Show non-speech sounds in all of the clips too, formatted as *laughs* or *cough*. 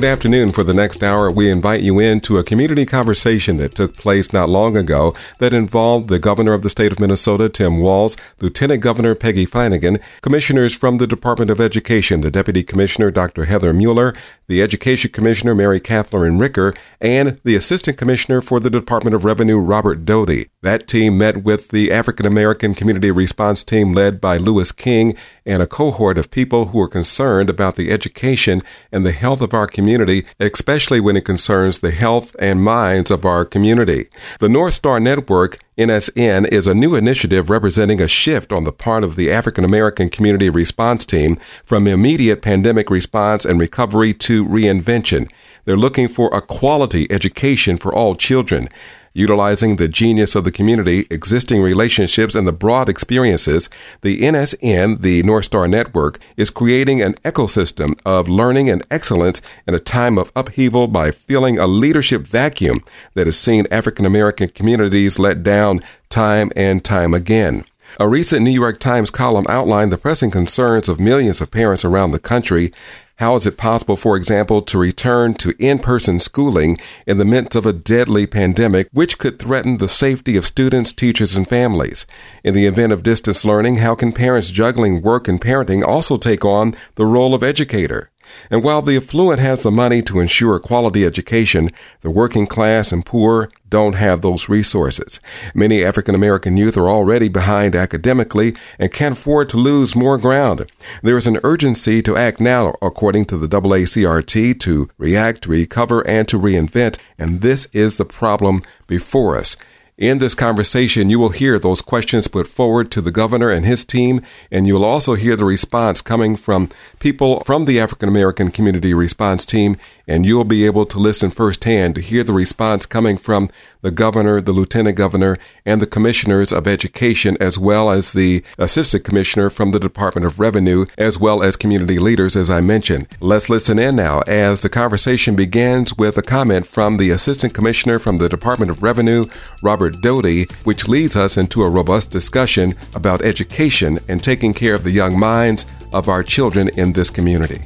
Good afternoon. For the next hour, we invite you into a community conversation that took place not long ago that involved the governor of the state of Minnesota, Tim Walz, Lieutenant Governor Peggy Flanagan, commissioners from the Department of Education, the Deputy Commissioner, Dr. Heather Mueller, the Education Commissioner, Mary Catherine Ricker, and the Assistant Commissioner for the Department of Revenue, Robert Doty. That team met with the African American Community Response Team led by Lewis King and a cohort of people who are concerned about the education and the health of our community, especially when it concerns the health and minds of our community. The North Star Network NSN is a new initiative representing a shift on the part of the African American Community Response Team from immediate pandemic response and recovery to reinvention. They're looking for a quality education for all children. Utilizing the genius of the community, existing relationships, and the broad experiences, the NSN, the North Star Network, is creating an ecosystem of learning and excellence in a time of upheaval by filling a leadership vacuum that has seen African American communities let down time and time again. A recent New York Times column outlined the pressing concerns of millions of parents around the country how is it possible, for example, to return to in person schooling in the midst of a deadly pandemic, which could threaten the safety of students, teachers, and families? In the event of distance learning, how can parents juggling work and parenting also take on the role of educator? And while the affluent has the money to ensure quality education, the working class and poor don't have those resources. Many African American youth are already behind academically and can't afford to lose more ground. There is an urgency to act now, according to the AACRT, to react, recover, and to reinvent, and this is the problem before us. In this conversation, you will hear those questions put forward to the governor and his team, and you'll also hear the response coming from people from the African American Community Response Team, and you'll be able to listen firsthand to hear the response coming from the governor, the lieutenant governor, and the commissioners of education, as well as the assistant commissioner from the Department of Revenue, as well as community leaders, as I mentioned. Let's listen in now as the conversation begins with a comment from the assistant commissioner from the Department of Revenue, Robert Doty, which leads us into a robust discussion about education and taking care of the young minds of our children in this community.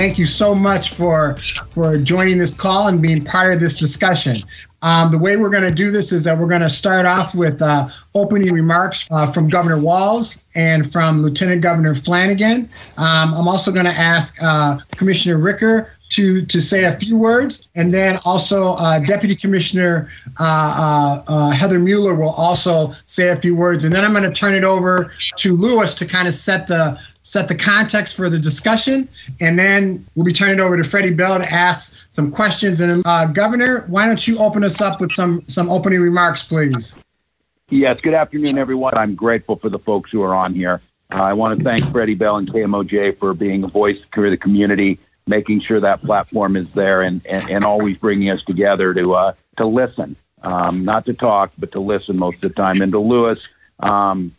Thank you so much for for joining this call and being part of this discussion. Um, the way we're going to do this is that we're going to start off with uh, opening remarks uh, from Governor Walz and from Lieutenant Governor Flanagan. Um, I'm also going to ask uh, Commissioner Ricker to to say a few words, and then also uh, Deputy Commissioner uh, uh, Heather Mueller will also say a few words, and then I'm going to turn it over to Lewis to kind of set the set the context for the discussion, and then we'll be turning it over to Freddie Bell to ask some questions. And uh, Governor, why don't you open us up with some some opening remarks, please? Yes. Good afternoon, everyone. I'm grateful for the folks who are on here. Uh, I want to thank Freddie Bell and KMOJ for being a voice for the community making sure that platform is there and, and, and always bringing us together to uh, to listen, um, not to talk, but to listen most of the time. And to Lewis, um,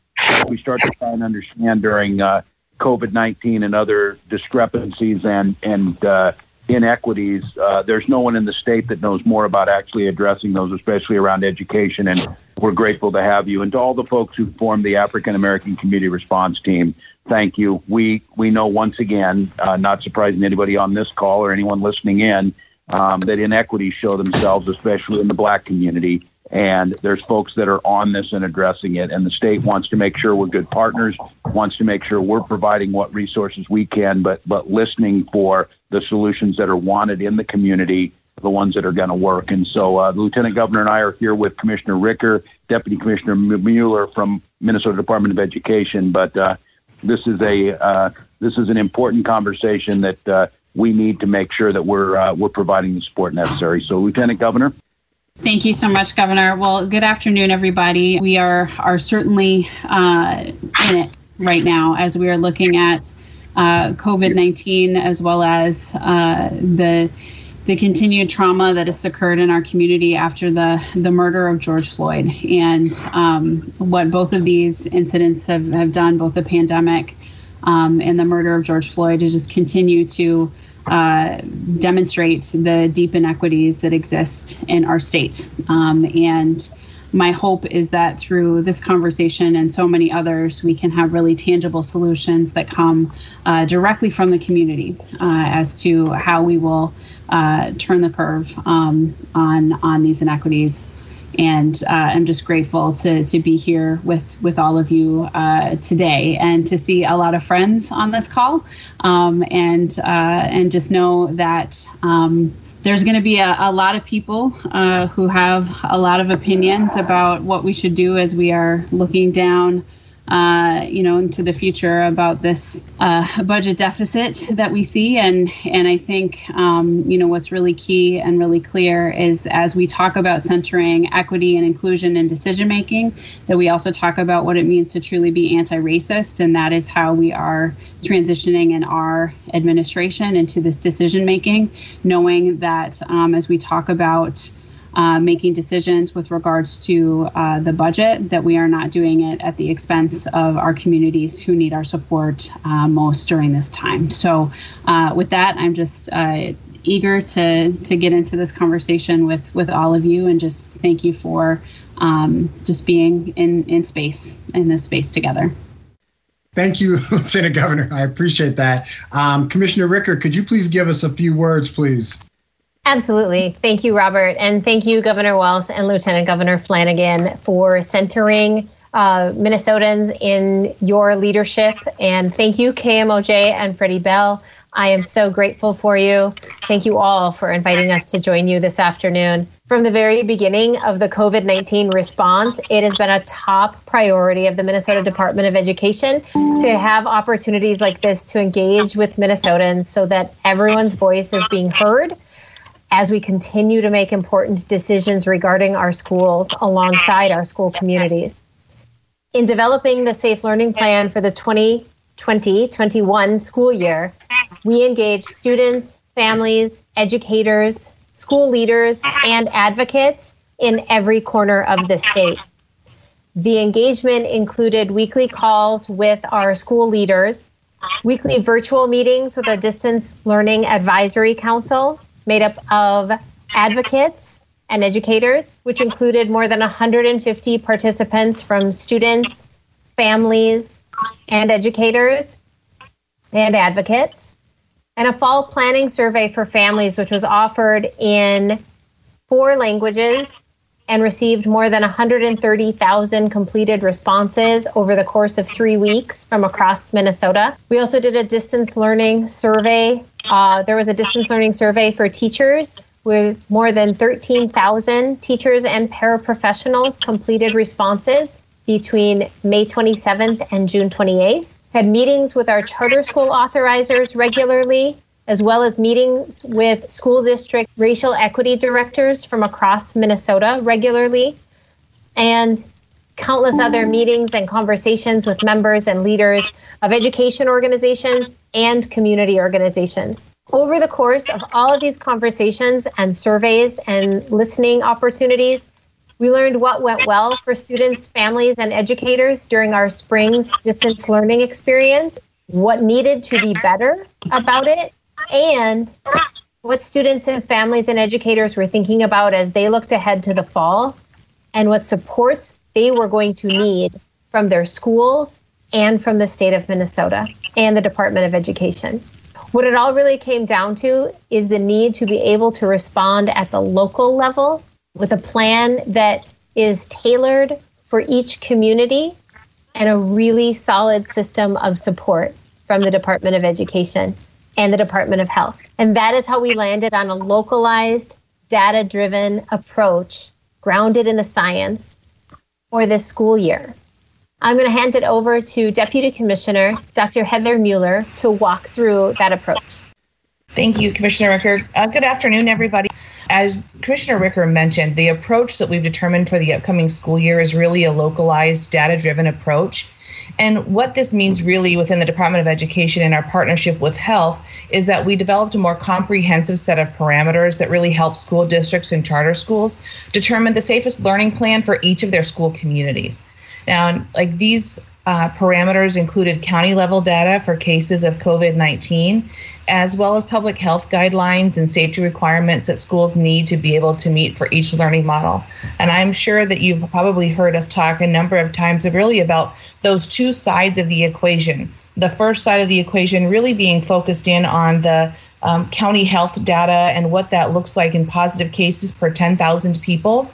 we start to try and understand during uh, COVID nineteen and other discrepancies and and uh, inequities. Uh, there's no one in the state that knows more about actually addressing those, especially around education. And we're grateful to have you. And to all the folks who formed the African American Community Response Team, thank you. We we know once again, uh, not surprising anybody on this call or anyone listening in, um, that inequities show themselves, especially in the Black community. And there's folks that are on this and addressing it. And the state wants to make sure we're good partners, wants to make sure we're providing what resources we can, but but listening for the solutions that are wanted in the community, the ones that are going to work. And so, uh, the Lieutenant Governor and I are here with Commissioner Ricker, Deputy Commissioner Mueller from Minnesota Department of Education. But uh, this is a uh, this is an important conversation that uh, we need to make sure that we're uh, we're providing the support necessary. So, Lieutenant Governor. Thank you so much, Governor. Well, good afternoon, everybody. We are are certainly uh, in it right now as we are looking at uh, COVID nineteen as well as uh, the the continued trauma that has occurred in our community after the the murder of George Floyd and um, what both of these incidents have, have done, both the pandemic um, and the murder of George Floyd, is just continue to uh, demonstrate the deep inequities that exist in our state. Um, and my hope is that through this conversation and so many others, we can have really tangible solutions that come uh, directly from the community uh, as to how we will uh, turn the curve um, on on these inequities and uh, I'm just grateful to to be here with with all of you uh, today and to see a lot of friends on this call, um, and uh, and just know that. Um, there's going to be a, a, lot of people uh, who have a lot of opinions about what we should do as we are looking down uh, you know, into the future about this uh, budget deficit that we see. And and I think um, you know what's really key and really clear is as we talk about centering equity and inclusion in decision making, that we also talk about what it means to truly be anti-racist, and that is how we are transitioning in our administration into this decision making, knowing that um, as we talk about uh, making decisions with regards to uh, the budget, that we are not doing it at the expense of our communities who need our support uh, most during this time. So, uh, with that, I'm just uh, eager to to get into this conversation with with all of you, and just thank you for um, just being in in space in this space together. Thank you, *laughs* Lieutenant Governor. I appreciate that. Um, Commissioner Ricker, could you please give us a few words, please? Absolutely. Thank you, Robert. And thank you, Governor Walz and Lieutenant Governor Flanagan, for centering uh, Minnesotans in your leadership. And thank you, KMOJ and Freddie Bell. I am so grateful for you. Thank you all for inviting us to join you this afternoon. From the very beginning of the COVID 19 response, it has been a top priority of the Minnesota Department of Education to have opportunities like this to engage with Minnesotans so that everyone's voice is being heard as we continue to make important decisions regarding our schools alongside our school communities. In developing the Safe Learning Plan for the 2020 21 school year, we engaged students, families, educators, school leaders, and advocates in every corner of the state. The engagement included weekly calls with our school leaders, weekly virtual meetings with a distance learning advisory council, made up of advocates and educators, which included more than 150 participants from students, families, and educators and advocates, and a fall planning survey for families, which was offered in four languages and received more than 130,000 completed responses over the course of three weeks from across Minnesota. We also did a distance learning survey. Uh, there was a distance learning survey for teachers with more than 13,000 teachers and paraprofessionals completed responses between May 27th and June 28th. Had meetings with our charter school authorizers regularly as well as meetings with school district racial equity directors from across Minnesota regularly, and countless other mm. meetings and conversations with members and leaders of education organizations and community organizations. Over the course of all of these conversations and surveys and listening opportunities, we learned what went well for students, families, and educators during our spring's distance learning experience, what needed to be better about it, and what students and families and educators were thinking about as they looked ahead to the fall and what supports they were going to need from their schools and from the state of Minnesota and the Department of Education. What it all really came down to is the need to be able to respond at the local level with a plan that is tailored for each community and a really solid system of support from the Department of Education and the Department of Health. And that is how we landed on a localized, data driven approach grounded in the science for this school year. I'm going to hand it over to Deputy Commissioner Dr. Heather Mueller to walk through that approach. Thank you, Commissioner Ricker. Uh, good afternoon, everybody. As Commissioner Ricker mentioned, the approach that we've determined for the upcoming school year is really a localized, data driven approach and what this means really within the Department of Education and our partnership with health is that we developed a more comprehensive set of parameters that really help school districts and charter schools determine the safest learning plan for each of their school communities. Now, like these uh, parameters included county level data for cases of COVID 19, as well as public health guidelines and safety requirements that schools need to be able to meet for each learning model. And I'm sure that you've probably heard us talk a number of times really about those two sides of the equation. The first side of the equation really being focused in on the um, county health data and what that looks like in positive cases per 10,000 people,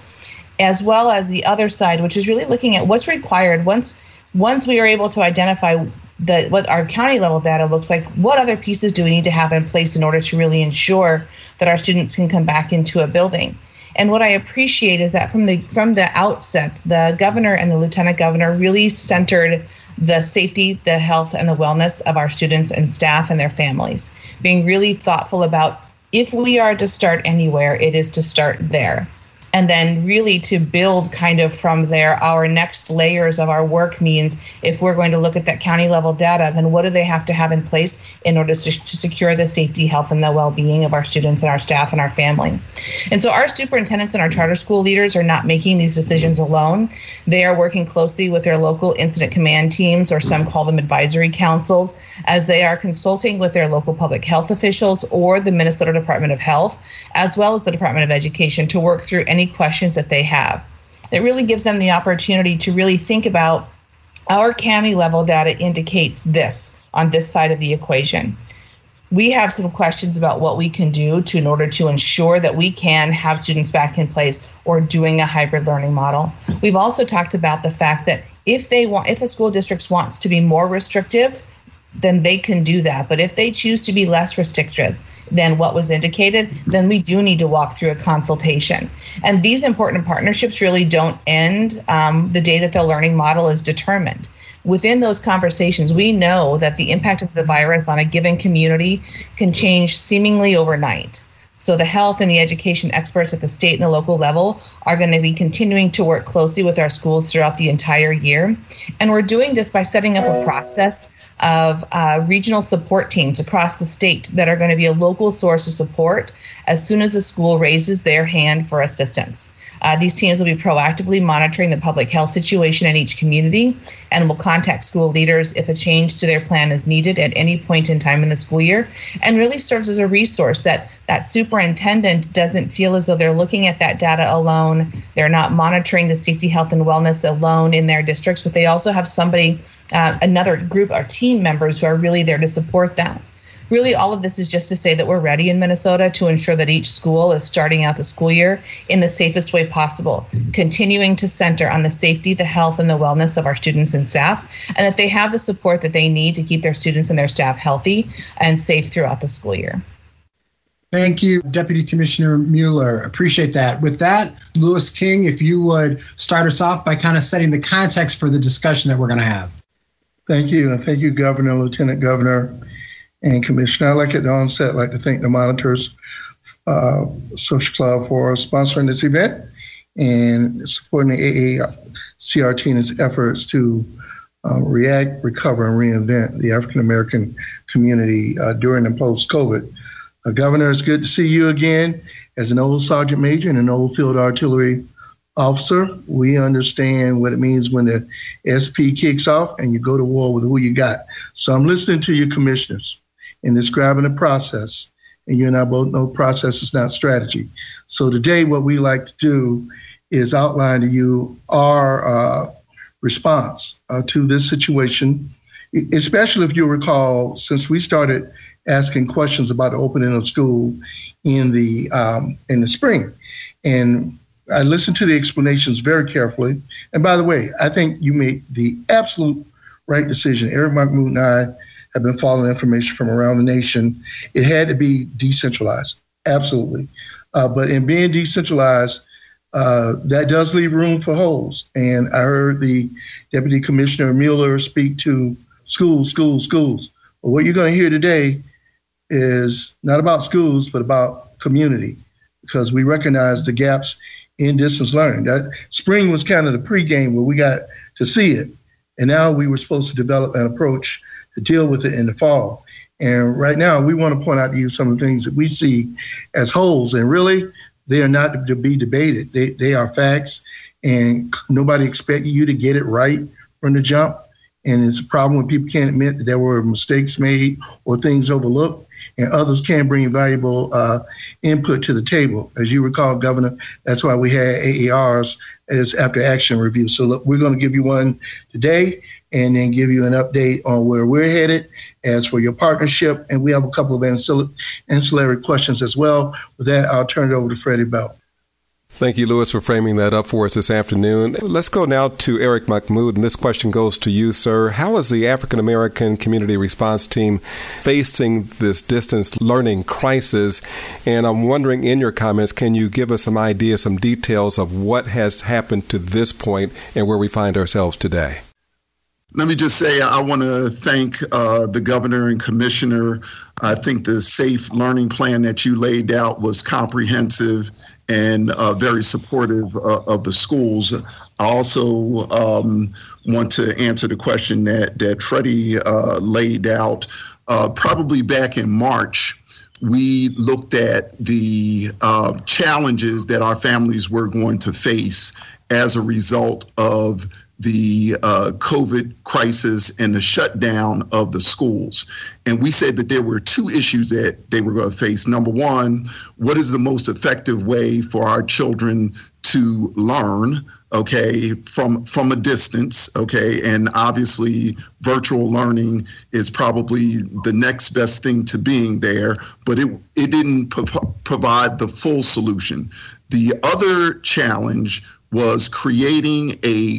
as well as the other side, which is really looking at what's required once once we are able to identify the, what our county level data looks like, what other pieces do we need to have in place in order to really ensure that our students can come back into a building? And what I appreciate is that from the from the outset, the governor and the lieutenant governor really centered the safety, the health, and the wellness of our students and staff and their families, being really thoughtful about if we are to start anywhere, it is to start there and then really to build kind of from there our next layers of our work means if we're going to look at that county level data then what do they have to have in place in order to, to secure the safety health and the well-being of our students and our staff and our family? And so our superintendents and our charter school leaders are not making these decisions alone. They are working closely with their local incident command teams or some call them advisory councils as they are consulting with their local public health officials or the minnesota department of health as well as the department of education to work through any questions that they have. It really gives them the opportunity to really think about our county level data indicates this on this side of the equation. We have some questions about what we can do to in order to ensure that we can have students back in place or doing a hybrid learning model. We've also talked about the fact that if they want if a school district wants to be more restrictive, then they can do that. But if they choose to be less restrictive than what was indicated, then we do need to walk through a consultation. And these important partnerships really don't end um, the day that the learning model is determined. Within those conversations, we know that the impact of the virus on a given community can change seemingly overnight. So the health and the education experts at the state and the local level are going to be continuing to work closely with our schools throughout the entire year. And we're doing this by setting up a process of uh, regional support teams across the state that are going to be a local source of support as soon as a school raises their hand for assistance. Uh, these teams will be proactively monitoring the public health situation in each community and will contact school leaders if a change to their plan is needed at any point in time in the school year and really serves as a resource that that superintendent doesn't feel as though they're looking at that data alone they're not monitoring the safety health and wellness alone in their districts but they also have somebody uh, another group or team members who are really there to support them. Really, all of this is just to say that we're ready in Minnesota to ensure that each school is starting out the school year in the safest way possible, continuing to center on the safety, the health, and the wellness of our students and staff, and that they have the support that they need to keep their students and their staff healthy and safe throughout the school year. Thank you, Deputy Commissioner Mueller. Appreciate that. With that, Lewis King, if you would start us off by kind of setting the context for the discussion that we're going to have. Thank you, and thank you, Governor, Lieutenant Governor, and Commissioner. I'd like at the onset like to thank the Monitors uh, Social Club for sponsoring this event and supporting the AACRT in its efforts to uh, react, recover, and reinvent the African American community uh, during and post COVID. Uh, Governor, it's good to see you again as an old Sergeant Major and an old Field Artillery officer. We understand what it means when the SP kicks off and you go to war with who you got. So I'm listening to your commissioners and describing the process. And you and I both know process is not strategy. So today, what we like to do is outline to you our uh, response uh, to this situation, especially if you recall, since we started asking questions about the opening of school in the um, in the spring, and I listened to the explanations very carefully. And by the way, I think you made the absolute right decision. Eric Mahmoud and I have been following information from around the nation. It had to be decentralized, absolutely. Uh, but in being decentralized, uh, that does leave room for holes. And I heard the Deputy Commissioner Mueller speak to schools, schools, schools. But what you're going to hear today is not about schools, but about community, because we recognize the gaps in distance learning. That spring was kind of the pregame where we got to see it. And now we were supposed to develop an approach to deal with it in the fall. And right now, we want to point out to you some of the things that we see as holes. And really, they are not to be debated. They, they are facts, and nobody expected you to get it right from the jump. And it's a problem when people can't admit that there were mistakes made or things overlooked and others can bring valuable uh, input to the table. As you recall, Governor, that's why we had AARs as after action review. So look, we're going to give you one today and then give you an update on where we're headed as for your partnership. And we have a couple of ancillary questions as well. With that, I'll turn it over to Freddie Bell. Thank you, Lewis, for framing that up for us this afternoon. Let's go now to Eric Mahmoud, and this question goes to you, sir. How is the African American Community Response Team facing this distance learning crisis? And I'm wondering, in your comments, can you give us some ideas, some details of what has happened to this point and where we find ourselves today? Let me just say, I want to thank uh, the governor and commissioner. I think the safe learning plan that you laid out was comprehensive and uh, very supportive uh, of the schools. I also um, want to answer the question that that Freddie uh, laid out. Uh, probably back in March, we looked at the uh, challenges that our families were going to face as a result of the uh, COVID crisis and the shutdown of the schools. And we said that there were two issues that they were going to face. Number one, what is the most effective way for our children to learn? okay from from a distance okay and obviously virtual learning is probably the next best thing to being there but it it didn't pro- provide the full solution the other challenge was creating a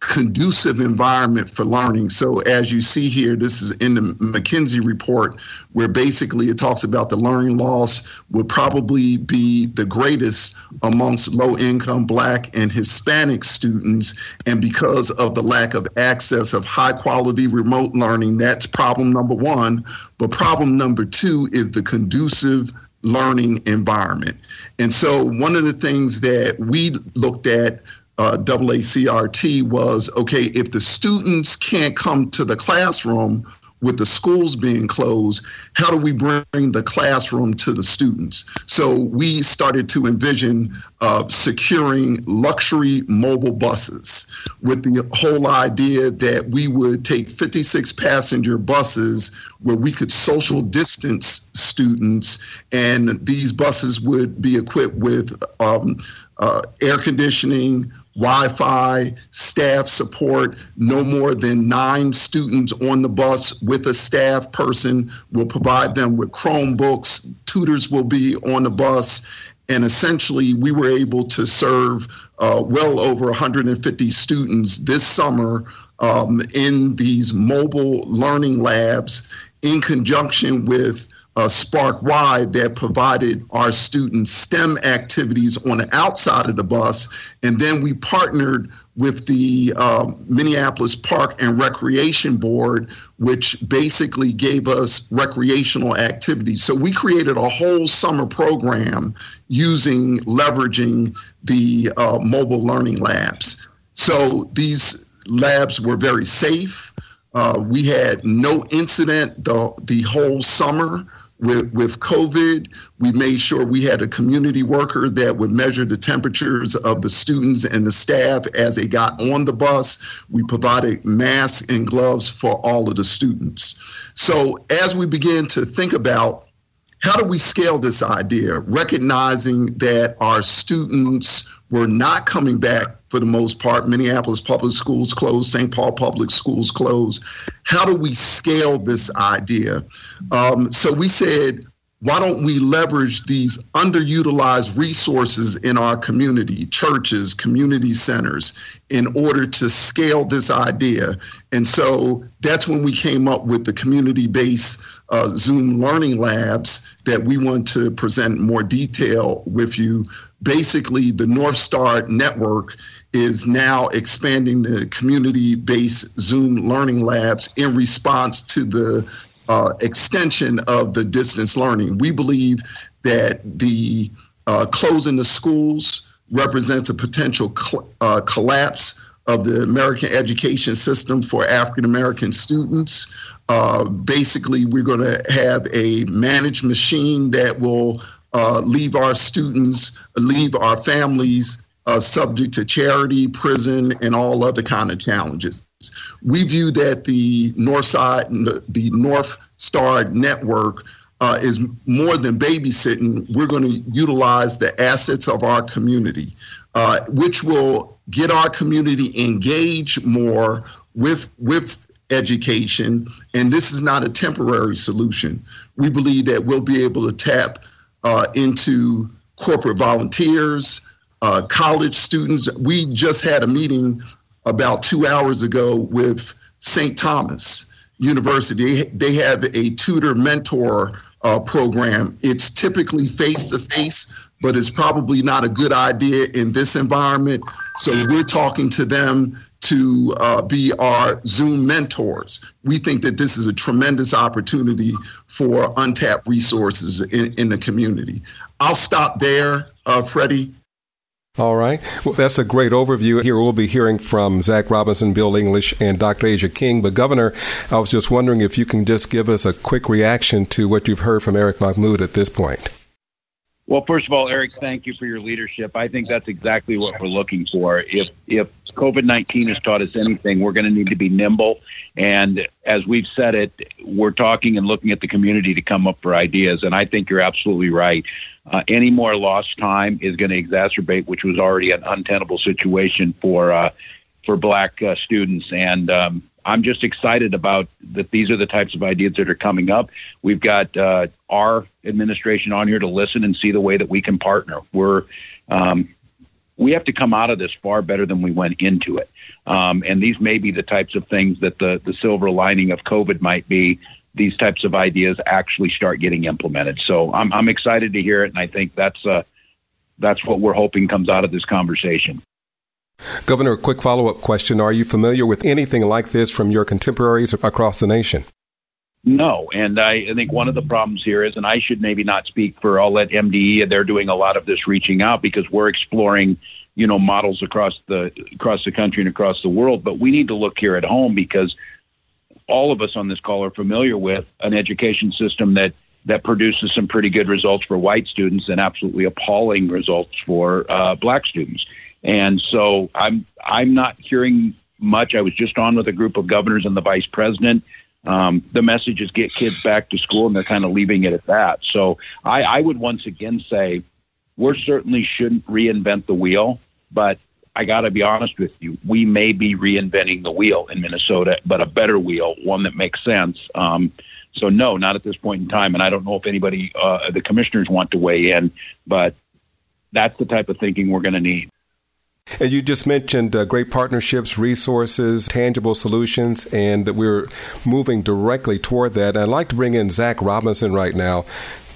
conducive environment for learning. So, as you see here, this is in the McKinsey report, where basically it talks about the learning loss would probably be the greatest amongst low income Black and Hispanic students. And because of the lack of access of high quality remote learning, that's problem number one. But problem number two is the conducive learning environment. And so, one of the things that we looked at uh, AACRT was okay, if the students can't come to the classroom with the schools being closed, how do we bring the classroom to the students? So we started to envision uh, securing luxury mobile buses with the whole idea that we would take 56 passenger buses where we could social distance students, and these buses would be equipped with um, uh, air conditioning, Wi Fi, staff support, no more than nine students on the bus with a staff person. will provide them with Chromebooks, tutors will be on the bus. And essentially, we were able to serve uh, well over 150 students this summer um, in these mobile learning labs in conjunction with uh, Spark Y that provided our students STEM activities on the outside of the bus. And then we partnered with the uh, Minneapolis Park and Recreation Board, which basically gave us recreational activities. So we created a whole summer program using, leveraging the uh, mobile learning labs. So these labs were very safe. Uh, we had no incident the, the whole summer with, with COVID, we made sure we had a community worker that would measure the temperatures of the students and the staff as they got on the bus. We provided masks and gloves for all of the students. So as we began to think about how do we scale this idea, recognizing that our students were not coming back for the most part. Minneapolis public schools closed, St. Paul public schools closed. How do we scale this idea? Um, so we said, why don't we leverage these underutilized resources in our community, churches, community centers, in order to scale this idea? And so that's when we came up with the community based uh, Zoom learning labs that we want to present more detail with you. Basically, the North Star network is now expanding the community based Zoom learning labs in response to the uh, extension of the distance learning. We believe that the uh, closing the schools represents a potential cl- uh, collapse of the American education system for African American students. Uh, basically, we're going to have a managed machine that will uh, leave our students, leave our families uh, subject to charity, prison, and all other kind of challenges. We view that the North Side, the North Star Network uh, is more than babysitting. We're going to utilize the assets of our community, uh, which will get our community engaged more with with education. And this is not a temporary solution. We believe that we'll be able to tap uh, into corporate volunteers, uh, college students. We just had a meeting about two hours ago with St. Thomas University. They have a tutor mentor uh, program. It's typically face to face, but it's probably not a good idea in this environment. So we're talking to them to uh, be our Zoom mentors. We think that this is a tremendous opportunity for untapped resources in, in the community. I'll stop there, uh, Freddie. All right. Well, that's a great overview. Here we'll be hearing from Zach Robinson, Bill English, and Dr. Asia King. But, Governor, I was just wondering if you can just give us a quick reaction to what you've heard from Eric Mahmoud at this point. Well, first of all, Eric, thank you for your leadership. I think that's exactly what we're looking for. If if COVID nineteen has taught us anything, we're going to need to be nimble. And as we've said it, we're talking and looking at the community to come up for ideas. And I think you're absolutely right. Uh, any more lost time is going to exacerbate, which was already an untenable situation for uh, for Black uh, students. And um, I'm just excited about that. These are the types of ideas that are coming up. We've got uh, our administration on here to listen and see the way that we can partner. We're um, we have to come out of this far better than we went into it. Um, and these may be the types of things that the the silver lining of COVID might be. These types of ideas actually start getting implemented. So I'm I'm excited to hear it, and I think that's uh, that's what we're hoping comes out of this conversation. Governor, a quick follow up question. Are you familiar with anything like this from your contemporaries across the nation? No, and I, I, think one of the problems here is, and I should maybe not speak for, I'll let MDE, they're doing a lot of this reaching out because we're exploring, you know, models across the across the country and across the world. But we need to look here at home because all of us on this call are familiar with an education system that that produces some pretty good results for white students and absolutely appalling results for uh, black students. And so I'm I'm not hearing much. I was just on with a group of governors and the vice president. Um, the message is get kids back to school, and they're kind of leaving it at that. So I, I would once again say we certainly shouldn't reinvent the wheel, but I got to be honest with you, we may be reinventing the wheel in Minnesota, but a better wheel, one that makes sense. Um, so no, not at this point in time. And I don't know if anybody, uh, the commissioners want to weigh in, but that's the type of thinking we're going to need. And you just mentioned uh, great partnerships, resources, tangible solutions, and we're moving directly toward that. I'd like to bring in Zach Robinson right now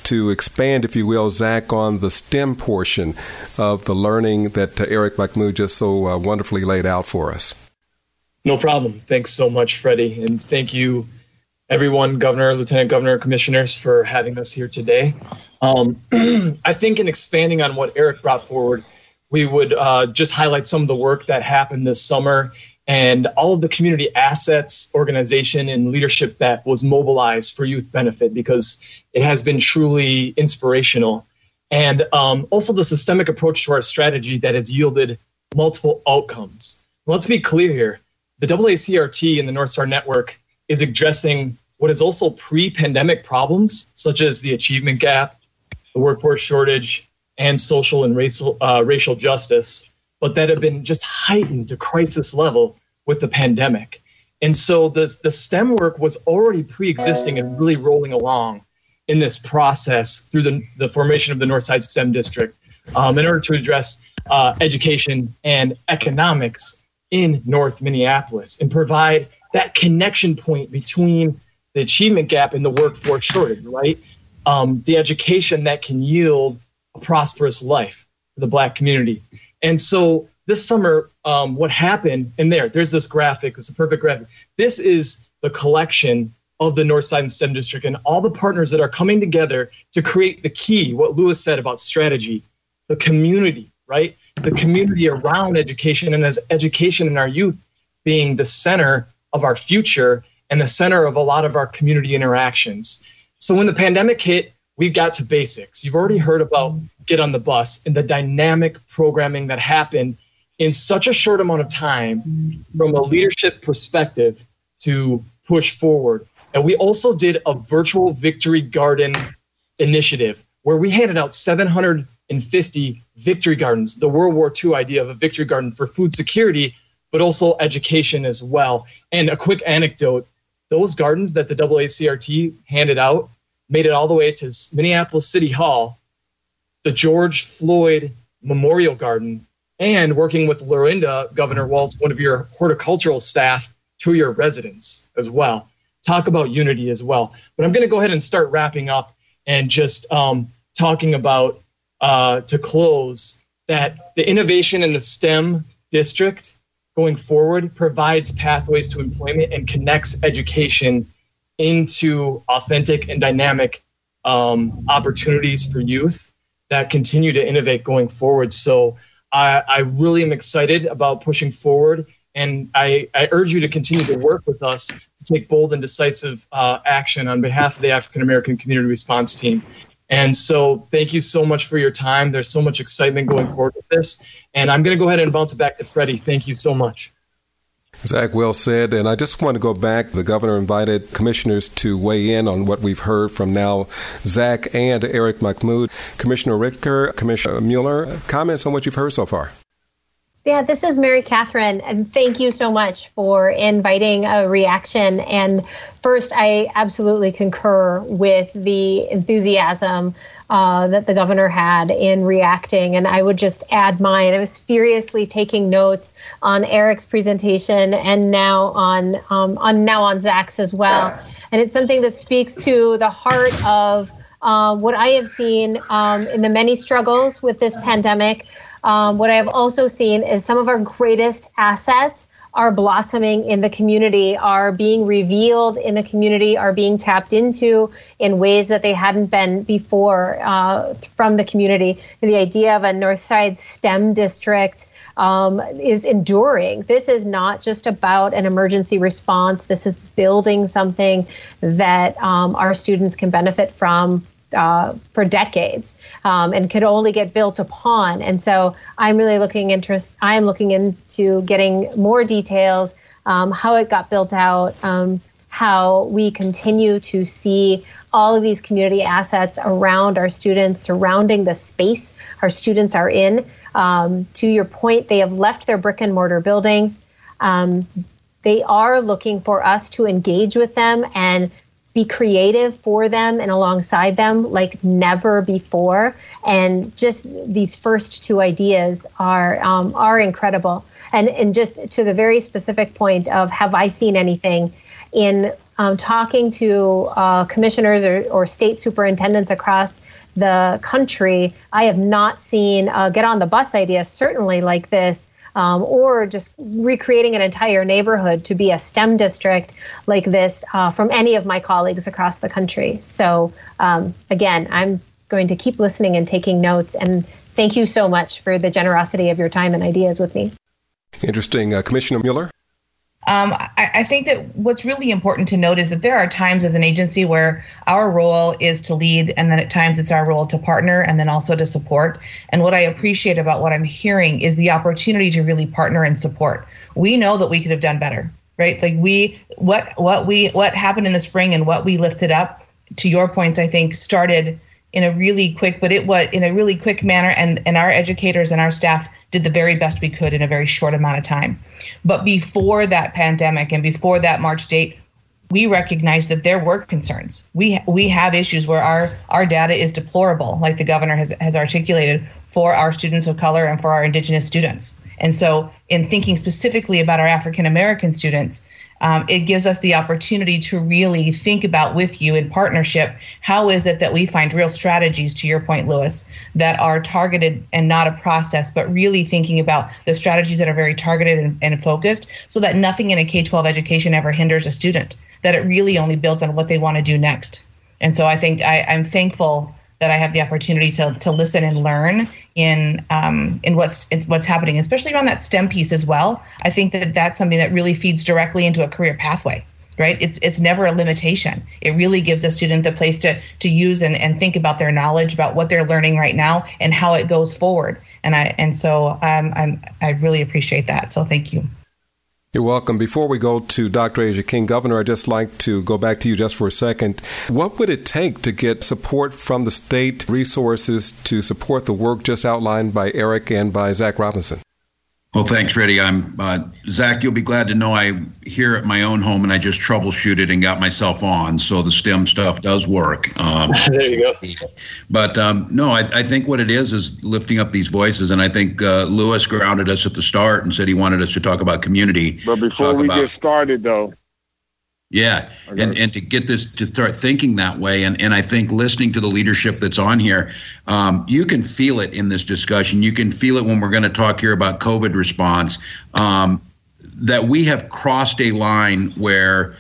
to expand, if you will, Zach, on the STEM portion of the learning that uh, Eric Mahmoud just so uh, wonderfully laid out for us. No problem. Thanks so much, Freddie. And thank you, everyone, Governor, Lieutenant Governor, Commissioners, for having us here today. Um, *clears throat* I think in expanding on what Eric brought forward, we would uh, just highlight some of the work that happened this summer and all of the community assets, organization, and leadership that was mobilized for youth benefit because it has been truly inspirational. And um, also the systemic approach to our strategy that has yielded multiple outcomes. Let's be clear here the AACRT and the North Star Network is addressing what is also pre pandemic problems, such as the achievement gap, the workforce shortage, and social and racial uh, racial justice, but that have been just heightened to crisis level with the pandemic. And so the the STEM work was already pre-existing and really rolling along in this process through the, the formation of the Northside STEM District um, in order to address uh, education and economics in North Minneapolis and provide that connection point between the achievement gap and the workforce shortage, right? Um, the education that can yield a prosperous life for the black community. And so this summer, um, what happened in there, there's this graphic, it's a perfect graphic. This is the collection of the Northside STEM District and all the partners that are coming together to create the key, what Lewis said about strategy, the community, right? The community around education and as education in our youth being the center of our future and the center of a lot of our community interactions. So when the pandemic hit, we got to basics. You've already heard about Get on the Bus and the dynamic programming that happened in such a short amount of time from a leadership perspective to push forward. And we also did a virtual victory garden initiative where we handed out 750 victory gardens, the World War II idea of a victory garden for food security, but also education as well. And a quick anecdote those gardens that the AACRT handed out made it all the way to Minneapolis City Hall, the George Floyd Memorial Garden, and working with Lorinda, Governor Walz, one of your horticultural staff, to your residents as well. Talk about unity as well. But I'm going to go ahead and start wrapping up and just um, talking about uh, to close that the innovation in the STEM district going forward provides pathways to employment and connects education into authentic and dynamic um, opportunities for youth that continue to innovate going forward. So I, I really am excited about pushing forward. And I, I, urge you to continue to work with us to take bold and decisive uh, action on behalf of the African American Community Response Team. And so, thank you so much for your time. There's so much excitement going forward with this. And I'm going to go ahead and bounce it back to Freddie. Thank you so much. Zach, well said. And I just want to go back. The governor invited commissioners to weigh in on what we've heard from now Zach and Eric Mahmoud. Commissioner Ricker, Commissioner Mueller, comments on what you've heard so far. Yeah, this is Mary Catherine, and thank you so much for inviting a reaction. And first, I absolutely concur with the enthusiasm uh, that the governor had in reacting. And I would just add mine. I was furiously taking notes on Eric's presentation and now on um, on now on Zach's as well. And it's something that speaks to the heart of uh, what I have seen um, in the many struggles with this pandemic. Um, what I have also seen is some of our greatest assets are blossoming in the community, are being revealed in the community, are being tapped into in ways that they hadn't been before uh, from the community. And the idea of a Northside STEM district. Um, is enduring. This is not just about an emergency response. This is building something that um, our students can benefit from uh, for decades um, and could only get built upon. And so I'm really looking interest. I'm looking into getting more details, um, how it got built out, um, how we continue to see all of these community assets around our students, surrounding the space our students are in. Um, to your point, they have left their brick and mortar buildings. Um, they are looking for us to engage with them and be creative for them and alongside them like never before. And just these first two ideas are um, are incredible. And and just to the very specific point of have I seen anything in um, talking to uh, commissioners or, or state superintendents across the country, I have not seen uh, get on the bus idea certainly like this um, or just recreating an entire neighborhood to be a STEM district like this uh, from any of my colleagues across the country. So, um, again, I'm going to keep listening and taking notes. And thank you so much for the generosity of your time and ideas with me. Interesting. Uh, Commissioner Mueller? Um, I, I, think that what's really important to note is that there are times as an agency where our role is to lead, and then at times it's our role to partner and then also to support. And what I appreciate about what I'm hearing is the opportunity to really partner and support. We know that we could have done better, right? Like we, what, what we, what happened in the spring and what we lifted up. To your points, I think started in a really quick, but it was in a really quick manner, and and our educators and our staff did the very best we could in a very short amount of time. But before that pandemic and before that March date, we recognize that there were concerns. We we have issues where our our data is deplorable, like the governor has has articulated for our students of color and for our indigenous students. And so, in thinking specifically about our African American students, um, it gives us the opportunity to really think about with you in partnership how is it that we find real strategies, to your point, Lewis, that are targeted and not a process, but really thinking about the strategies that are very targeted and, and focused so that nothing in a K 12 education ever hinders a student, that it really only builds on what they want to do next. And so I think I, I'm thankful that I have the opportunity to to listen and learn in um, in what's in what's happening, especially around that STEM piece as well. I think that that's something that really feeds directly into a career pathway. right it's it's never a limitation it really gives a student a place to to use and, and think about their knowledge about what they're learning right now and how it goes forward and i and so um, i'm i really appreciate that so thank you you're welcome. Before we go to Dr. Asia King, Governor, I'd just like to go back to you just for a second. What would it take to get support from the state resources to support the work just outlined by Eric and by Zach Robinson? Well, thanks, Freddie. I'm uh, Zach. You'll be glad to know I'm here at my own home, and I just troubleshooted and got myself on. So the STEM stuff does work. Um, *laughs* there you go. But um, no, I, I, think what it is is lifting up these voices, and I think uh, Lewis grounded us at the start and said he wanted us to talk about community. But before we about, get started, though, yeah, and and to get this to start thinking that way, and and I think listening to the leadership that's on here, um, you can feel it in this discussion. You can feel it when we're going to talk here about COVID response. Um, that we have crossed a line where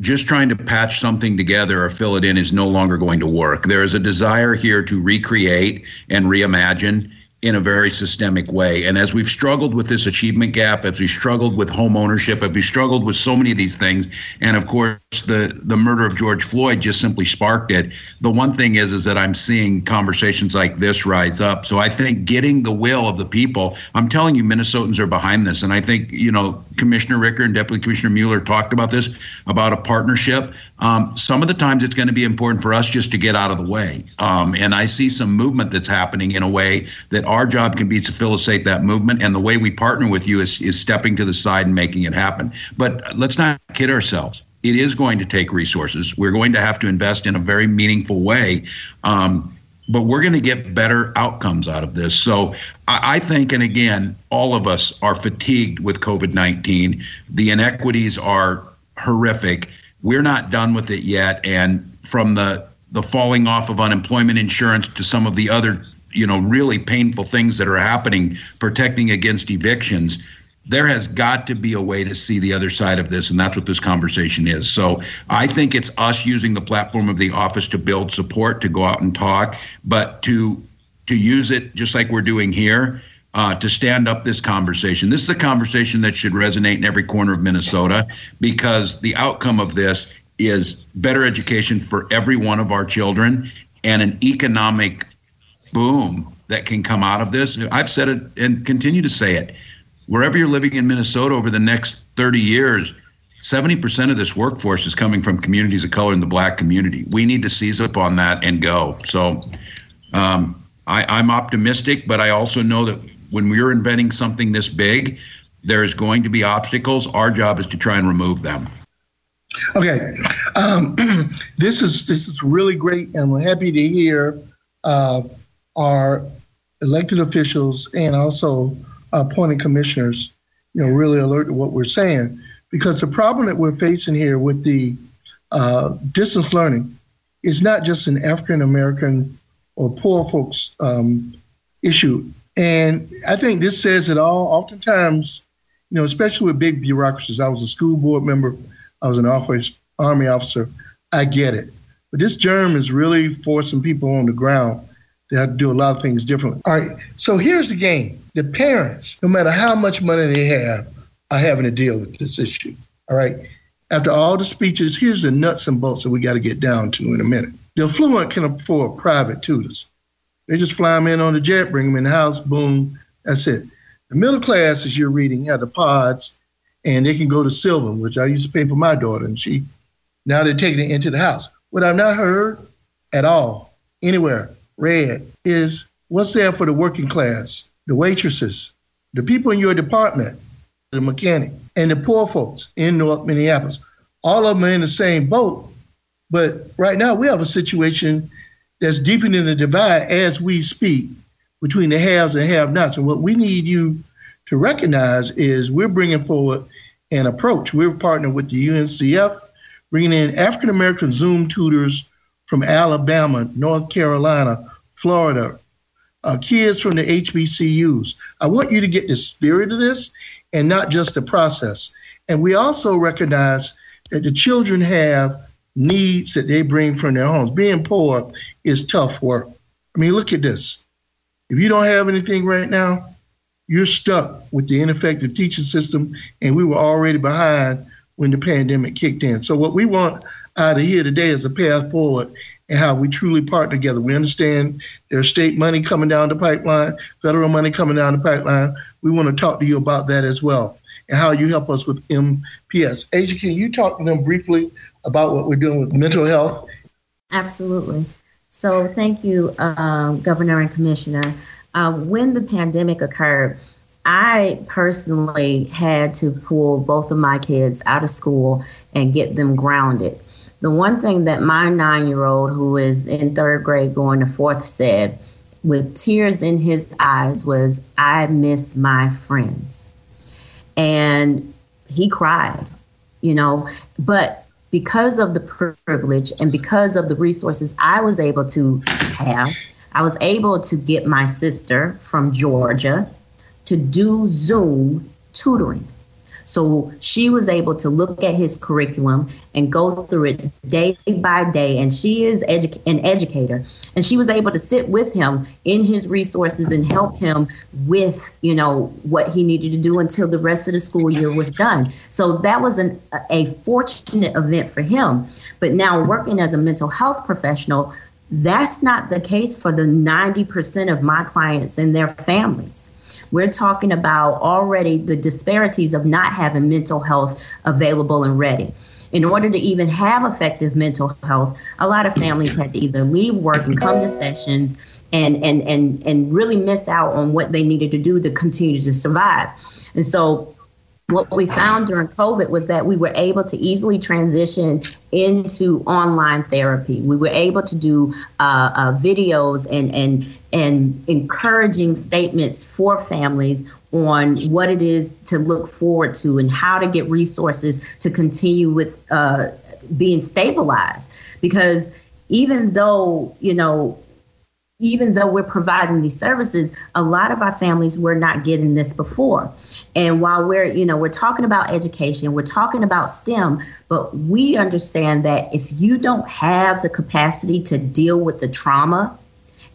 just trying to patch something together or fill it in is no longer going to work. There is a desire here to recreate and reimagine in a very systemic way. And as we've struggled with this achievement gap, as we struggled with home ownership, as we struggled with so many of these things, and of course the the murder of George Floyd just simply sparked it. The one thing is is that I'm seeing conversations like this rise up. So I think getting the will of the people, I'm telling you, Minnesotans are behind this. And I think, you know, Commissioner Ricker and Deputy Commissioner Mueller talked about this, about a partnership. Um, some of the times it's going to be important for us just to get out of the way. Um, and I see some movement that's happening in a way that our job can be to facilitate that movement. And the way we partner with you is, is stepping to the side and making it happen. But let's not kid ourselves. It is going to take resources. We're going to have to invest in a very meaningful way. Um, but we're going to get better outcomes out of this. So I, I, think, and again, all of us are fatigued with COVID 19. The inequities are horrific we're not done with it yet. And from the the falling off of unemployment insurance to some of the other, you know, really painful things that are happening, protecting against evictions, there has got to be a way to see the other side of this, and that's what this conversation is. So I think it's us using the platform of the office to build support, to go out and talk, but to to use it just like we're doing here uh, to stand up this conversation. This is a conversation that should resonate in every corner of Minnesota because the outcome of this is better education for every one of our children and an economic boom that can come out of this. I've said it and continue to say it. Wherever you're living in Minnesota over the next 30 years, 70% of this workforce is coming from communities of color in the black community. We need to seize up on that and go. So um, I, I'm optimistic, but I also know that when we're inventing something this big, there's going to be obstacles. Our job is to try and remove them. Okay, um, *clears throat* this is this is really great, and we're happy to hear uh, our elected officials and also appointed commissioners, you know, really alert to what we're saying. Because the problem that we're facing here with the uh, distance learning is not just an African American or poor folks um, issue. And I think this says it all. Oftentimes, you know, especially with big bureaucracies, I was a school board member, I was an office, army officer. I get it. But this germ is really forcing people on the ground to have to do a lot of things differently. All right. So here's the game. The parents, no matter how much money they have, are having to deal with this issue. All right. After all the speeches, here's the nuts and bolts that we got to get down to in a minute. The affluent can afford private tutors. They just fly them in on the jet, bring them in the house, boom, that's it. The middle class, as you're reading, have the pods, and they can go to Sylvan, which I used to pay for my daughter, and she now they're taking it into the house. What I've not heard at all, anywhere, read, is what's there for the working class, the waitresses, the people in your department, the mechanic, and the poor folks in North Minneapolis. All of them are in the same boat. But right now, we have a situation that's deepening the divide as we speak between the haves and have-nots. And what we need you to recognize is we're bringing forward an approach. We're partnering with the UNCF, bringing in African American Zoom tutors from Alabama, North Carolina, Florida, uh, kids from the HBCUs. I want you to get the spirit of this and not just the process. And we also recognize that the children have needs that they bring from their homes. Being poor is tough work. I mean, look at this. If you don't have anything right now, you're stuck with the ineffective teaching system, and we were already behind when the pandemic kicked in. So what we want out of here today is a path forward and how we truly partner together. We understand there's state money coming down the pipeline, federal money coming down the pipeline. We want to talk to you about that as well and how you help us with MPS. Asia, can you talk to them briefly about what we're doing with mental health? Absolutely. So, thank you, uh, Governor and Commissioner. Uh, when the pandemic occurred, I personally had to pull both of my kids out of school and get them grounded. The one thing that my nine year old, who is in third grade going to fourth, said with tears in his eyes was, I miss my friends. And he cried, you know, but because of the privilege and because of the resources I was able to have, I was able to get my sister from Georgia to do Zoom tutoring. So she was able to look at his curriculum and go through it day by day. And she is edu- an educator, and she was able to sit with him in his resources and help him with, you know, what he needed to do until the rest of the school year was done. So that was an, a fortunate event for him. But now working as a mental health professional, that's not the case for the 90% of my clients and their families. We're talking about already the disparities of not having mental health available and ready. In order to even have effective mental health, a lot of families had to either leave work and come to sessions and and and and really miss out on what they needed to do to continue to survive. And so what we found during COVID was that we were able to easily transition into online therapy. We were able to do uh, uh, videos and and and encouraging statements for families on what it is to look forward to and how to get resources to continue with uh, being stabilized. Because even though you know even though we're providing these services, a lot of our families were not getting this before. And while we're, you know, we're talking about education, we're talking about STEM, but we understand that if you don't have the capacity to deal with the trauma,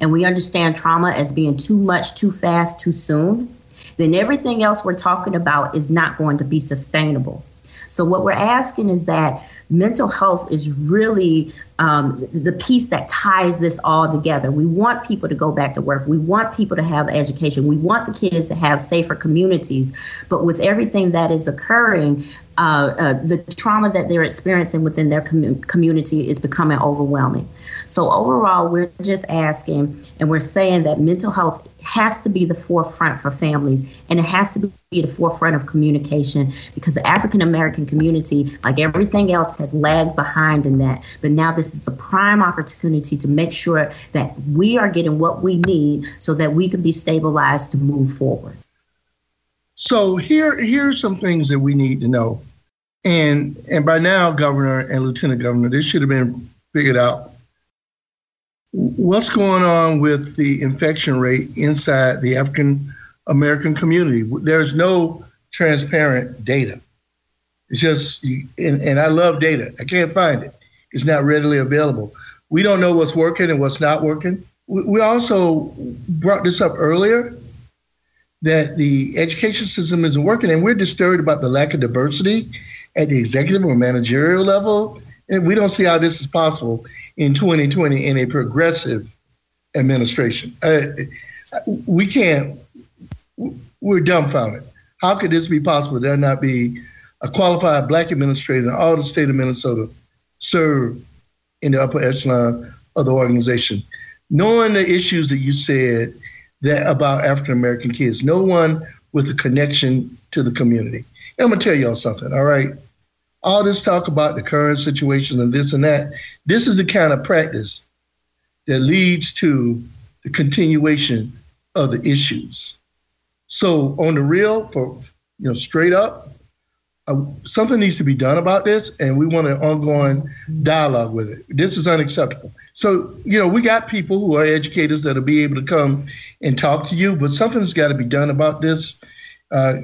and we understand trauma as being too much, too fast, too soon, then everything else we're talking about is not going to be sustainable. So, what we're asking is that mental health is really um, the piece that ties this all together. We want people to go back to work. We want people to have education. We want the kids to have safer communities. But with everything that is occurring, uh, uh, the trauma that they're experiencing within their com- community is becoming overwhelming. So, overall, we're just asking and we're saying that mental health has to be the forefront for families and it has to be the forefront of communication because the African American community, like everything else, has lagged behind in that. But now this is a prime opportunity to make sure that we are getting what we need so that we can be stabilized to move forward. So here, are some things that we need to know. And and by now, Governor and Lieutenant Governor, this should have been figured out what's going on with the infection rate inside the African American community? There's no transparent data. It's just, and, and I love data. I can't find it. It's not readily available. We don't know what's working and what's not working. We also brought this up earlier that the education system isn't working, and we're disturbed about the lack of diversity at the executive or managerial level. And we don't see how this is possible in 2020 in a progressive administration. Uh, we can't, we're dumbfounded. How could this be possible? There not be a qualified black administrator in all the state of Minnesota serve in the upper echelon of the organization. Knowing the issues that you said that about African American kids, no one with a connection to the community. And I'm gonna tell y'all something, all right? All this talk about the current situation and this and that, this is the kind of practice that leads to the continuation of the issues. So on the real, for you know, straight up, uh, something needs to be done about this, and we want an ongoing dialogue with it. This is unacceptable. So you know, we got people who are educators that'll be able to come and talk to you, but something's got to be done about this. Uh,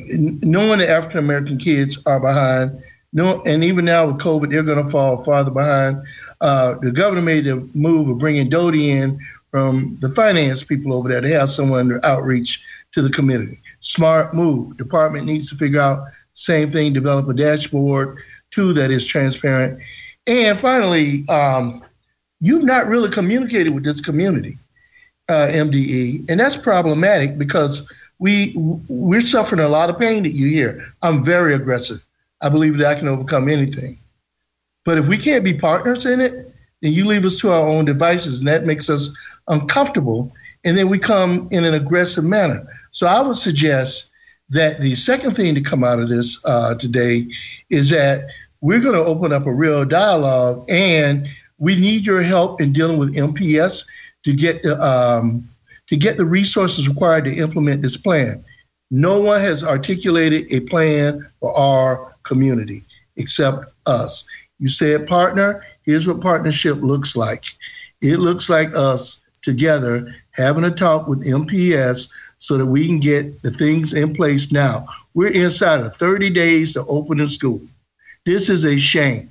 knowing that African American kids are behind no, and even now with COVID, they're going to fall farther behind. Uh, the governor made the move of bringing Doty in from the finance people over there to have someone to outreach to the community. Smart move. Department needs to figure out same thing, develop a dashboard Two, that is transparent. And finally, um, you've not really communicated with this community, uh, MDE, and that's problematic because we we're suffering a lot of pain that you hear. I'm very aggressive. I believe that I can overcome anything. But if we can't be partners in it, then you leave us to our own devices, and that makes us uncomfortable. And then we come in an aggressive manner. So I would suggest that the second thing to come out of this uh, today is that we're going to open up a real dialogue, and we need your help in dealing with MPS to get the um, to get the resources required to implement this plan. No one has articulated a plan for our community except us. You said partner. Here's what partnership looks like. It looks like us together having a talk with MPS so that we can get the things in place now. We're inside of 30 days to open the school. This is a shame.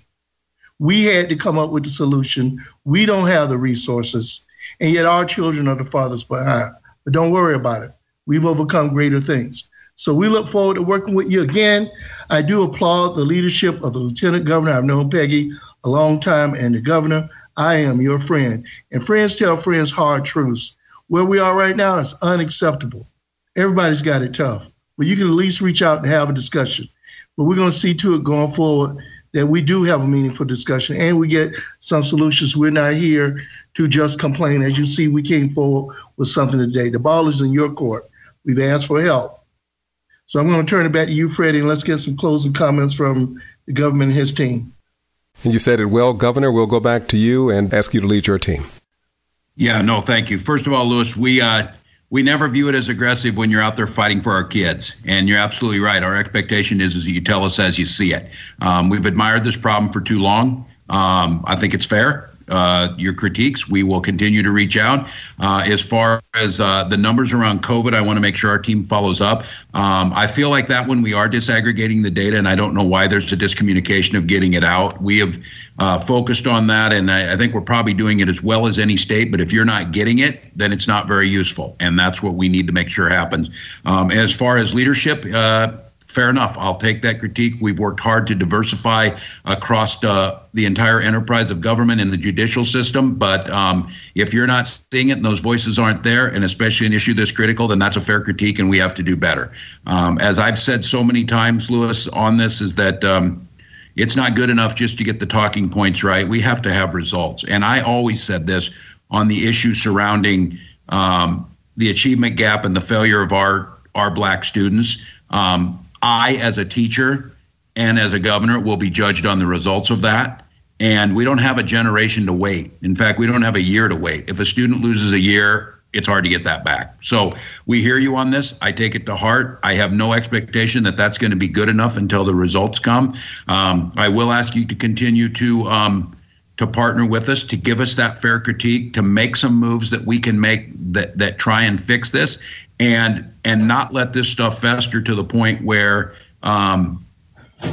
We had to come up with the solution. We don't have the resources, and yet our children are the farthest behind. But don't worry about it. We've overcome greater things. So we look forward to working with you again. I do applaud the leadership of the Lieutenant Governor. I've known Peggy a long time, and the governor. I am your friend. And friends tell friends hard truths. Where we are right now is unacceptable. Everybody's got it tough, but you can at least reach out and have a discussion. But we're going to see to it going forward that we do have a meaningful discussion and we get some solutions. We're not here to just complain. As you see, we came forward with something today. The ball is in your court. We've asked for help. So I'm going to turn it back to you, Freddie, and let's get some closing comments from the government and his team. And you said it well, Governor. We'll go back to you and ask you to lead your team. Yeah, no, thank you. First of all, Lewis, we uh, we never view it as aggressive when you're out there fighting for our kids. And you're absolutely right. Our expectation is, is that you tell us as you see it. Um, we've admired this problem for too long. Um, I think it's fair uh, your critiques. We will continue to reach out. Uh, as far as uh, the numbers around COVID, I want to make sure our team follows up. Um, I feel like that when we are disaggregating the data, and I don't know why there's a discommunication of getting it out. We have uh, focused on that, and I, I, think we're probably doing it as well as any state. But if you're not getting it, then it's not very useful, and that's what we need to make sure happens. Um, as far as leadership, uh, fair enough. I'll take that critique. We've worked hard to diversify across uh, the entire enterprise of government and the judicial system. But um, if you're not seeing it and those voices aren't there, and especially an issue this critical, then that's a fair critique, and we have to do better. Um, as I've said so many times, Lewis, on this is that. Um, it's not good enough just to get the talking points right. We have to have results. And I always said this on the issue surrounding um, the achievement gap and the failure of our our black students. Um, I, as a teacher and as a governor, will be judged on the results of that. And we don't have a generation to wait. In fact, we don't have a year to wait. If a student loses a year, it's hard to get that back. So we hear you on this. I take it to heart. I have no expectation that that's going to be good enough until the results come. Um, I will ask you to continue to um, to partner with us to give us that fair critique to make some moves that we can make that that try and fix this and and not let this stuff fester to the point where um,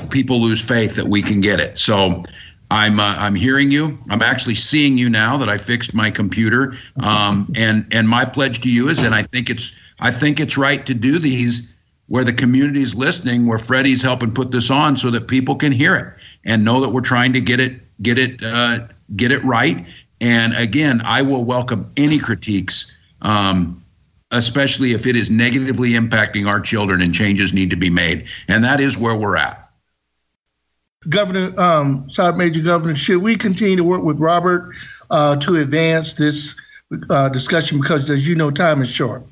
people lose faith that we can get it. So I'm uh, I'm hearing you. I'm actually seeing you now that I fixed my computer. Um, and and my pledge to you is, and I think it's I think it's right to do these where the community is listening, where Freddie's helping put this on, so that people can hear it and know that we're trying to get it get it uh, get it right. And again, I will welcome any critiques. Um, especially if it is negatively impacting our children and changes need to be made. And that is where we're at. Governor, um, Sergeant Major Governor, should we continue to work with Robert uh, to advance this uh, discussion? Because, as you know, time is short.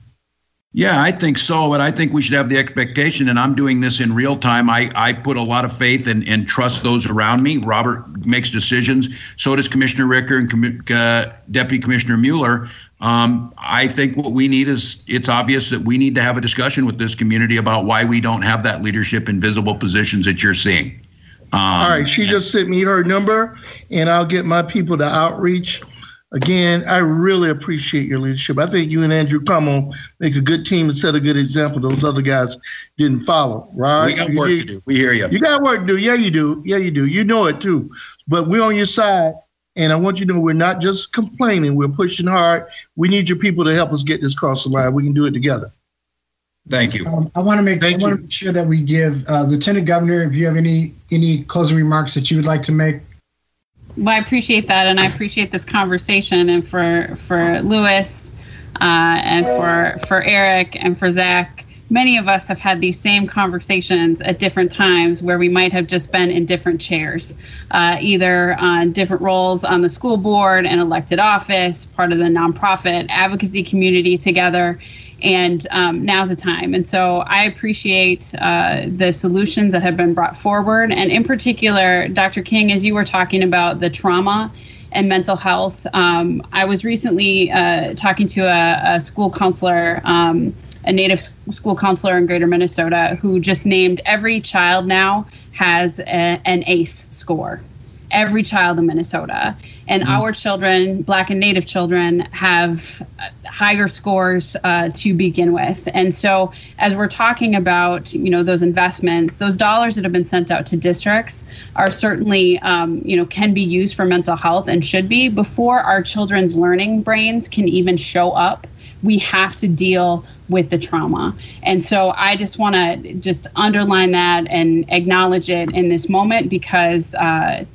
Yeah, I think so, but I think we should have the expectation, and I'm doing this in real time. I, I put a lot of faith and, and trust those around me. Robert makes decisions. So does Commissioner Ricker and uh, Deputy Commissioner Mueller. Um, I think what we need is it's obvious that we need to have a discussion with this community about why we don't have that leadership in visible positions that you're seeing. Um, All right, she just sent me her number, and I'll get my people to outreach. Again, I really appreciate your leadership. I think you and Andrew Cuomo make a good team and set a good example. Those other guys didn't follow, right? We got work to do. We hear you. You got work to do. Yeah, you do. Yeah, you do. You know it too. But we're on your side and I want you to know we're not just complaining, we're pushing hard. We need your people to help us get this across the line. We can do it together. Thank you. Um, I want to make Thank I want to make sure that we give uh, Lieutenant Governor, if you have any any closing remarks that you would like to make. Well, I appreciate that, and I appreciate this conversation, and for for Lewis, uh, and for for Eric, and for Zach many of us have had these same conversations at different times where we might have just been in different chairs, uh, either on different roles on the school board and elected office, part of the nonprofit advocacy community together. And um, now's the time. And so I appreciate uh, the solutions that have been brought forward. And in particular, Dr. King, as you were talking about the trauma and mental health, um, I was recently uh, talking to a, a school counselor. Um, a native school counselor in greater Minnesota who just named every child now has a, an ACE score. Every child in Minnesota. And mm-hmm. our children, Black and Native children, have higher scores uh, to begin with. And so, as we're talking about, you know, those investments, those dollars that have been sent out to districts are certainly, um, you know, can be used for mental health and should be before our children's learning brains can even show up we have to deal with the trauma. And so I just want to just underline that and acknowledge it in this moment because uh,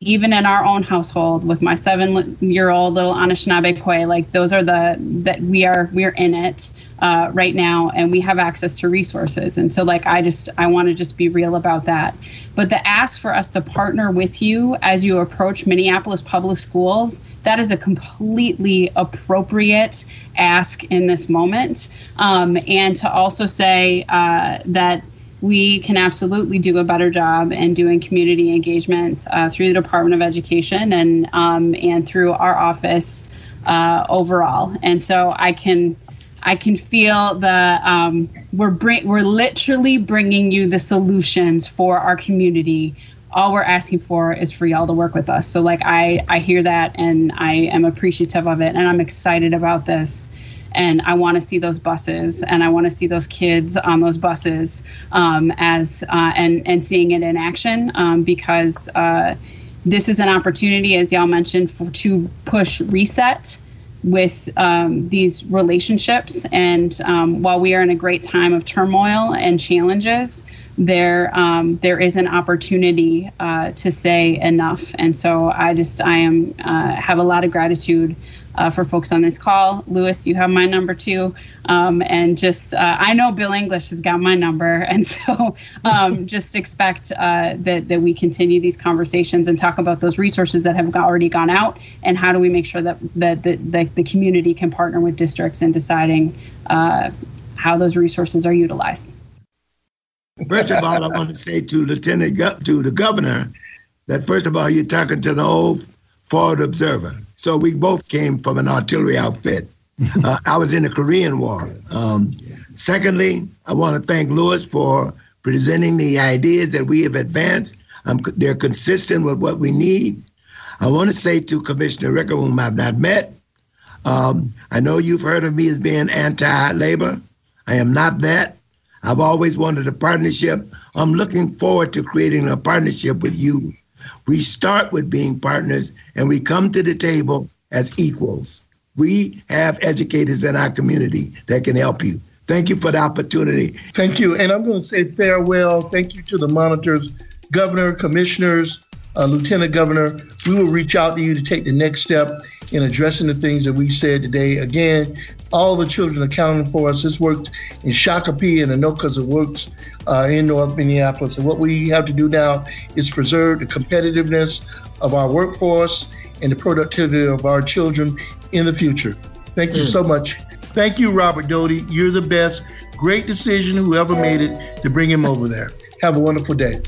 even in our own household with my seven year old little Anishinaabe like those are the that we are we're in it uh, right now and we have access to resources. And so like i just i want to just be real about that. But the ask for us to partner with you as you approach minneapolis public schools that is a completely appropriate ask in this moment. Um, and to also say uh, that we can absolutely do a better job in doing community engagements uh, through the Department of Education and um, and through our office uh, overall. And so I can I can feel the um, we're bring, we're literally bringing you the solutions for our community. All we're asking for is for y'all to work with us. So like I I hear that and I am appreciative of it and I'm excited about this. And I want to see those buses, and I want to see those kids on those buses um, as uh, and and seeing it in action um, because uh, this is an opportunity, as y'all mentioned, for, to push reset with um, these relationships. And um, while we are in a great time of turmoil and challenges, there um, there is an opportunity uh, to say enough. And so I just I am uh, have a lot of gratitude uh, for folks on this call. Lewis, you have my number too. Um, and just, uh, I know Bill English has got my number. *laughs* And so um, just expect uh, that, that we continue these conversations and talk about those resources that have already gone out and how do we make sure that, that, that, that the community can partner with districts in deciding uh, how those resources are utilized. First of all, I want to say to Lieutenant Go- to the governor that first of all, you're talking to the old forward observer. So we both came from an artillery outfit. *laughs* Uh, I was in the Korean War. Um, secondly, I want to thank Lewis for presenting the ideas that we have advanced. Um, they're consistent with what we need. I want to say to Commissioner Ricker, whom I've not met, um, I know you've heard of me as being anti labor. I am not that. I've always wanted a partnership. I'm looking forward to creating a partnership with you we start with being partners and we come to the table as equals. We have educators in our community that can help you. Thank you for the opportunity. Thank you. And I'm going to say farewell. Thank you to the monitors, governor, commissioners, uh, lieutenant governor. We will reach out to you to take the next step in addressing the things that we said today. Again, all the children accounting for us. This worked in Shakopee and Anokas. It works uh, in North Minneapolis. And what we have to do now is preserve the competitiveness of our workforce and the productivity of our children in the future. Thank you mm. so much. Thank you, Robert Doty. You're the best. Great decision, whoever made it, to bring him over there. Have a wonderful day.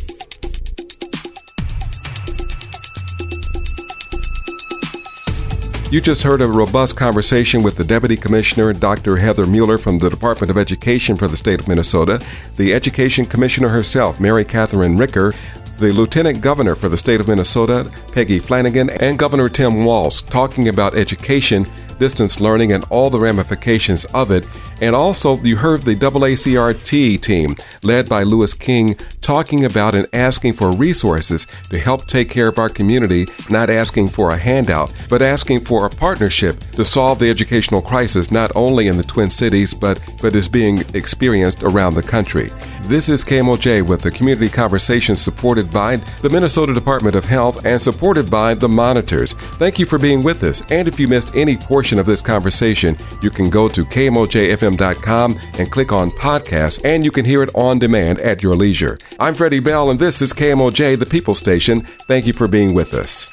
You just heard a robust conversation with the Deputy Commissioner, Dr. Heather Mueller from the Department of Education for the state of Minnesota, the Education Commissioner herself, Mary Catherine Ricker, the Lieutenant Governor for the state of Minnesota, Peggy Flanagan, and Governor Tim Walz, talking about education distance learning and all the ramifications of it. And also, you heard the AACRT team, led by Lewis King, talking about and asking for resources to help take care of our community, not asking for a handout, but asking for a partnership to solve the educational crisis not only in the Twin Cities, but, but is being experienced around the country. This is KMOJ with the community conversation supported by the Minnesota Department of Health and supported by the Monitors. Thank you for being with us. And if you missed any portion of this conversation, you can go to KMOJFM.com and click on podcast, and you can hear it on demand at your leisure. I'm Freddie Bell, and this is KMOJ, the People Station. Thank you for being with us.